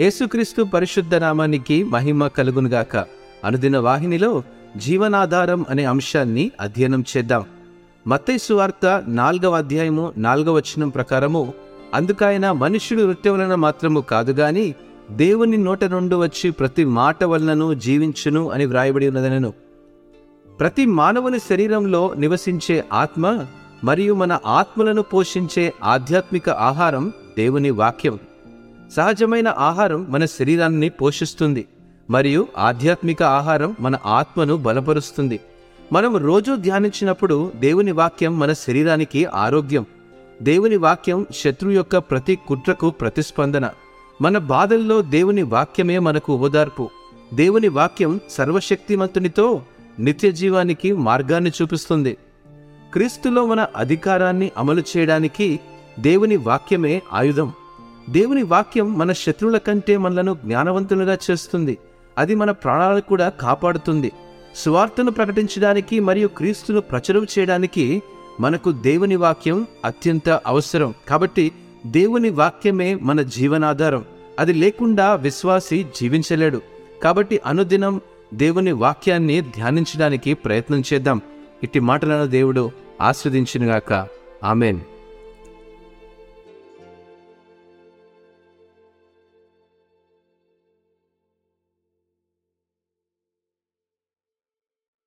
యేసుక్రీస్తు పరిశుద్ధ నామానికి మహిమ కలుగునుగాక. అనుదిన వాహినిలో జీవనాధారం అనే అంశాన్ని అధ్యయనం చేద్దాం. మత్తైసు వార్త నాలుగవ అధ్యాయము నాలుగవ వచనం ప్రకారము అందుకైన మనుష్యుడు నృత్యం వలన మాత్రము కాదు గాని దేవుని నోట నుండి వచ్చి ప్రతి మాట వలనను జీవించును అని వ్రాయబడి ఉన్నదనను. ప్రతి మానవుని శరీరంలో నివసించే ఆత్మ మరియు మన ఆత్మలను పోషించే ఆధ్యాత్మిక ఆహారం దేవుని వాక్యం. సహజమైన ఆహారం మన శరీరాన్ని పోషిస్తుంది మరియు ఆధ్యాత్మిక ఆహారం మన ఆత్మను బలపరుస్తుంది. మనం రోజు ధ్యానించినప్పుడు దేవుని వాక్యం మన శరీరానికి ఆరోగ్యం. దేవుని వాక్యం శత్రు యొక్క ప్రతి కుట్రకు ప్రతిస్పందన. మన బాధల్లో దేవుని వాక్యమే మనకు ఓదార్పు. దేవుని వాక్యం సర్వశక్తిమంతునితో నిత్య జీవానికి మార్గాన్ని చూపిస్తుంది. క్రీస్తులో మన అధికారాన్ని అమలు చేయడానికి దేవుని వాక్యమే ఆయుధం. దేవుని వాక్యం మన శత్రువుల కంటే మనలను జ్ఞానవంతులుగా చేస్తుంది. అది మన ప్రాణాలను కూడా కాపాడుతుంది. సువార్తను ప్రకటించడానికి మరియు క్రీస్తును ప్రచురం చేయడానికి మనకు దేవుని వాక్యం అత్యంత అవసరం. కాబట్టి దేవుని వాక్యమే మన జీవనాధారం. అది లేకుండా విశ్వాసి జీవించలేడు. కాబట్టి అనుదినం దేవుని వాక్యాన్ని ధ్యానించడానికి ప్రయత్నం చేద్దాం. ఇట్టి మాటలను దేవుడు ఆస్వాదించినగాక. ఆమెన్.